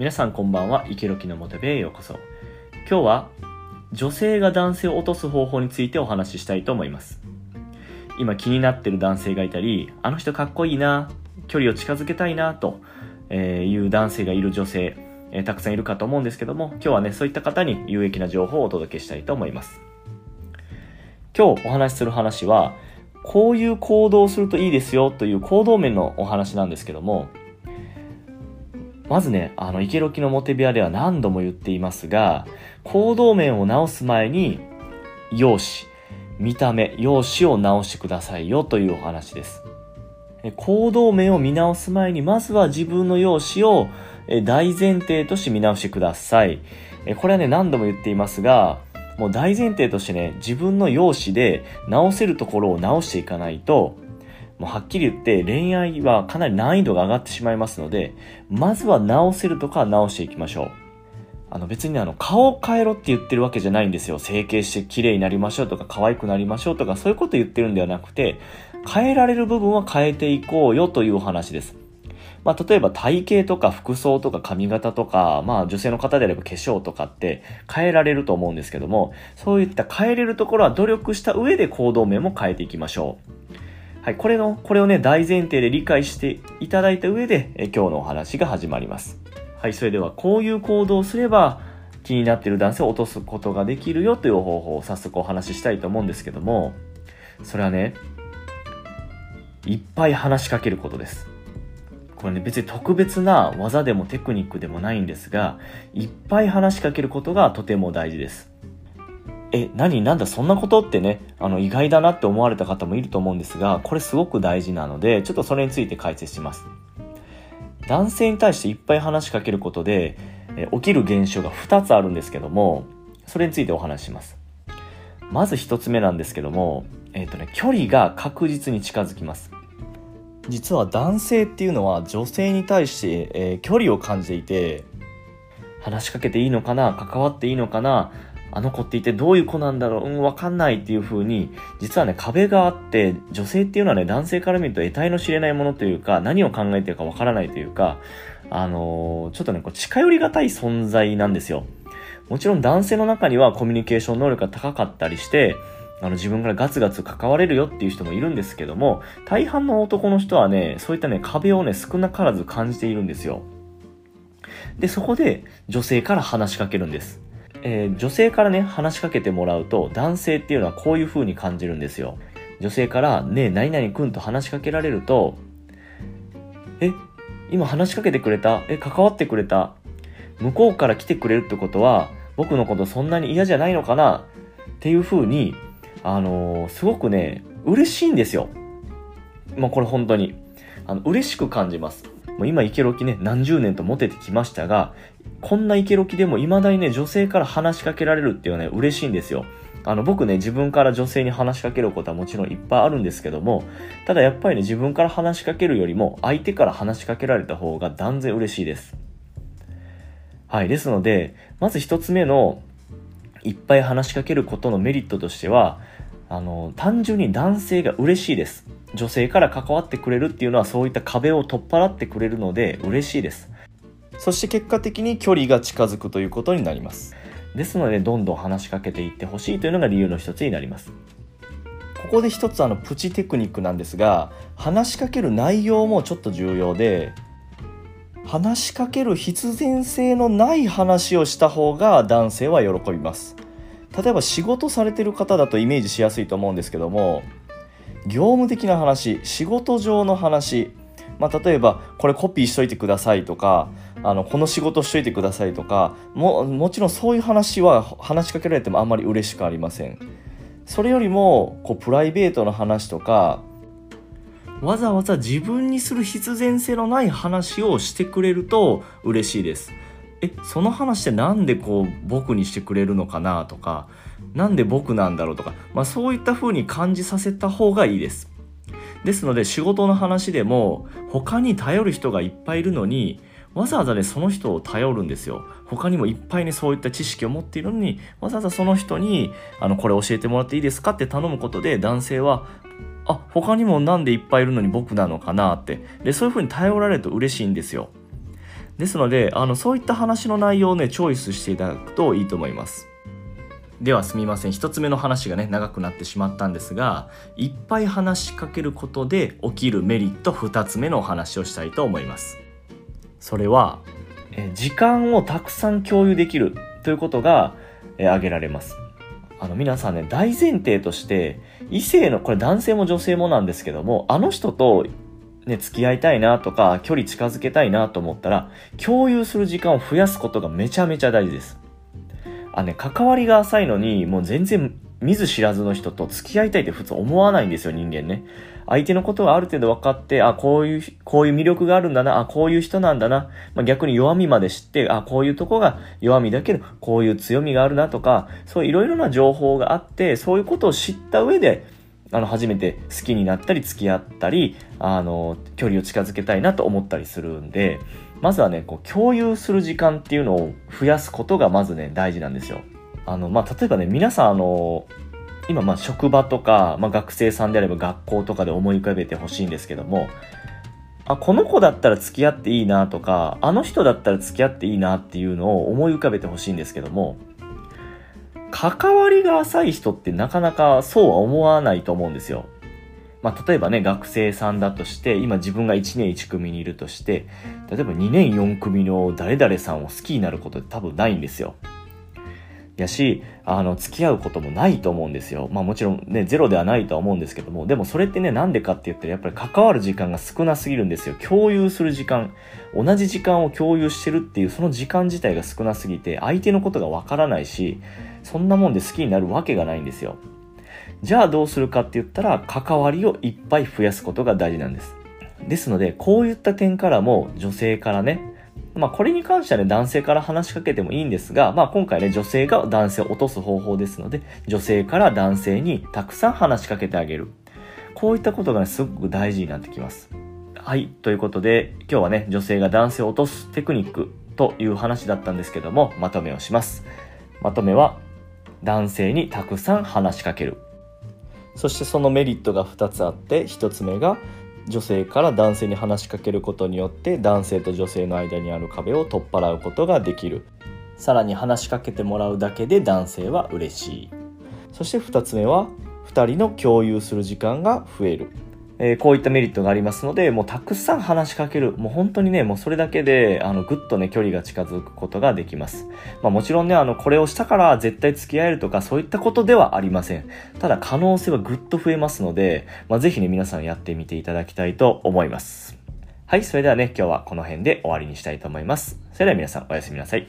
皆さんこんばんは、イケロキのモテベへようこそ。今日は女性が男性を落とす方法についてお話ししたいと思います。今気になってる男性がいたり、あの人かっこいいな、距離を近づけたいな、という男性がいる女性、え、たくさんいるかと思うんですけども、今日はね、そういった方に有益な情報をお届けしたいと思います。今日お話しする話は、こういう行動をするといいですよという行動面のお話なんですけども、まずね、あの、イケロキのモテ部屋では何度も言っていますが、行動面を直す前に、容姿、見た目、容姿を直してくださいよというお話です。行動面を見直す前に、まずは自分の容姿を大前提として見直してください。これはね、何度も言っていますが、もう大前提としてね、自分の容姿で直せるところを直していかないと、もうはっきり言って恋愛はかなり難易度が上がってしまいますので、まずは直せるとか直していきましょう。あの別に、あの顔を変えろって言ってるわけじゃないんですよ。整形して綺麗になりましょうとか可愛くなりましょうとかそういうこと言ってるんではなくて、変えられる部分は変えていこうよというお話です。まあ、例えば体型とか服装とか髪型とか、まあ女性の方であれば化粧とかって変えられると思うんですけども、そういった変えれるところは努力した上で行動面も変えていきましょう。はい、これの、これをね、大前提で理解していただいた上で、え今日のお話が始まります。はい、それでは、こういう行動をすれば、気になっている男性を落とすことができるよという方法を早速お話ししたいと思うんですけども、それはね、いっぱい話しかけることです。これね、別に特別な技でもテクニックでもないんですが、いっぱい話しかけることがとても大事です。え、何なんだそんなことってね、あの意外だなって思われた方もいると思うんですが、これすごく大事なので、ちょっとそれについて解説します。男性に対していっぱい話しかけることで、え起きる現象が2つあるんですけども、それについてお話しします。まず1つ目なんですけども、えっ、ー、とね、距離が確実に近づきます。実は男性っていうのは女性に対して、えー、距離を感じていて、話しかけていいのかな関わっていいのかなあの子って一体どういう子なんだろう？うん、わかんないっていう風に、実はね、壁があって、女性っていうのはね、男性から見ると得体の知れないものというか、何を考えてるかわからないというか、あのー、ちょっとね、こう近寄りがたい存在なんですよ。もちろん男性の中にはコミュニケーション能力が高かったりして、あの自分からガツガツ関われるよっていう人もいるんですけども、大半の男の人はね、そういったね、壁をね、少なからず感じているんですよ。で、そこで女性から話しかけるんです。えー、女性からね、話しかけてもらうと、男性っていうのはこういう風に感じるんですよ。女性から、ねえ、何々くんと話しかけられると、え、今話しかけてくれた？え、関わってくれた？向こうから来てくれるってことは、僕のことそんなに嫌じゃないのかな？っていう風に、あのー、すごくね、嬉しいんですよ。もうこれ本当に。あの、嬉しく感じます。もう今イケロキね、何十年とモテてきましたが、こんなイケロキでも未だにね、女性から話しかけられるっていうのはね、嬉しいんですよ。あの、僕ね、自分から女性に話しかけることはもちろんいっぱいあるんですけども、ただやっぱりね、自分から話しかけるよりも、相手から話しかけられた方が断然嬉しいです。はい。ですので、まず一つ目の、いっぱい話しかけることのメリットとしては、あの、単純に男性が嬉しいです。女性から関わってくれるっていうのはそういった壁を取っ払ってくれるので嬉しいです。そして結果的に距離が近づくということになります。ですので、どんどん話しかけていってほしいというのが理由の一つになります。ここで一つあのプチテクニックなんですが、話しかける内容もちょっと重要で、話しかける必然性のない話をした方が男性は喜びます。例えば仕事されてる方だとイメージしやすいと思うんですけども、業務的な話仕事上の話、まあ、例えばこれコピーしといてくださいとかあのこの仕事しといてくださいとかももちろんそういう話は話しかけられてもあんまり嬉しくありません。それよりもこうプライベートの話とかわざわざ自分にする必然性のない話をしてくれると嬉しいです。えその話って何でこう僕にしてくれるのかなとかなんで僕なんだろうとか、まあ、そういった風に感じさせた方がいいです。ですので仕事の話でも他に頼る人がいっぱいいるのにわざわざねその人を頼るんですよ。他にもいっぱいねそういった知識を持っているのにわざわざその人にあのこれ教えてもらっていいですかって頼むことで男性はあ他にもなんでいっぱいいるのに僕なのかなってでそういう風に頼られると嬉しいんですよ。ですのであのそういった話の内容をねチョイスしていただくといいと思います。ではすみません。1つ目の話がね長くなってしまったんですがいっぱい話しかけることで起きるメリット2つ目のお話をしたいと思います。それはえ時間をたくさん共有できるということが、え挙げられます。あの皆さんね大前提として異性のこれ男性も女性もなんですけどもあの人とね、付き合いたいなとか、距離近づけたいなと思ったら、共有する時間を増やすことがめちゃめちゃ大事です。あ、ね、関わりが浅いのに、もう全然見ず知らずの人と付き合いたいって普通思わないんですよ、人間ね。相手のことがある程度分かって、あ、こういう、こういう魅力があるんだな、あ、こういう人なんだな。まあ、逆に弱みまで知って、あ、こういうとこが弱みだけど、こういう強みがあるなとか、そういろいろな情報があって、そういうことを知った上で、あの、初めて好きになったり付き合ったり、あの、距離を近づけたいなと思ったりするんで、まずはね、こう、共有する時間っていうのを増やすことがまずね、大事なんですよ。あの、まあ、例えばね、皆さんあの、今、ま、職場とか、まあ、学生さんであれば学校とかで思い浮かべてほしいんですけども、あ、この子だったら付き合っていいなとか、あの人だったら付き合っていいなっていうのを思い浮かべてほしいんですけども、関わりが浅い人ってなかなかそうは思わないと思うんですよ。まあ、例えばね、学生さんだとして、今自分が1年1組にいるとして、例えば2年4組の誰々さんを好きになることって多分ないんですよ。やし、あの、付き合うこともないと思うんですよ。まあもちろんね、ゼロではないとは思うんですけども、でもそれってね、なんでかって言ったら、やっぱり関わる時間が少なすぎるんですよ。共有する時間。同じ時間を共有してるっていう、その時間自体が少なすぎて、相手のことがわからないし、そんなもんで好きになるわけがないんですよ。じゃあどうするかって言ったら、関わりをいっぱい増やすことが大事なんです。ですので、こういった点からも女性からね、まあこれに関してはね、男性から話しかけてもいいんですが、まあ今回ね、女性が男性を落とす方法ですので、女性から男性にたくさん話しかけてあげる。こういったことがね、すごく大事になってきます。はい。ということで、今日はね、女性が男性を落とすテクニックという話だったんですけども、まとめをします。まとめは、男性にたくさん話しかける。そしてそのメリットが2つあって1つ目が女性から男性に話しかけることによって男性と女性の間にある壁を取っ払うことができる。さらに話しかけてもらうだけで男性は嬉しい。そして2つ目は2人の共有する時間が増える。えー、こういったメリットがありますので、もうたくさん話しかける。もう本当にね、もうそれだけで、あの、ぐっとね、距離が近づくことができます。まあもちろんね、あの、これをしたから絶対付き合えるとか、そういったことではありません。ただ可能性はぐっと増えますので、まあぜひね、皆さんやってみていただきたいと思います。はい、それではね、今日はこの辺で終わりにしたいと思います。それでは皆さん、おやすみなさい。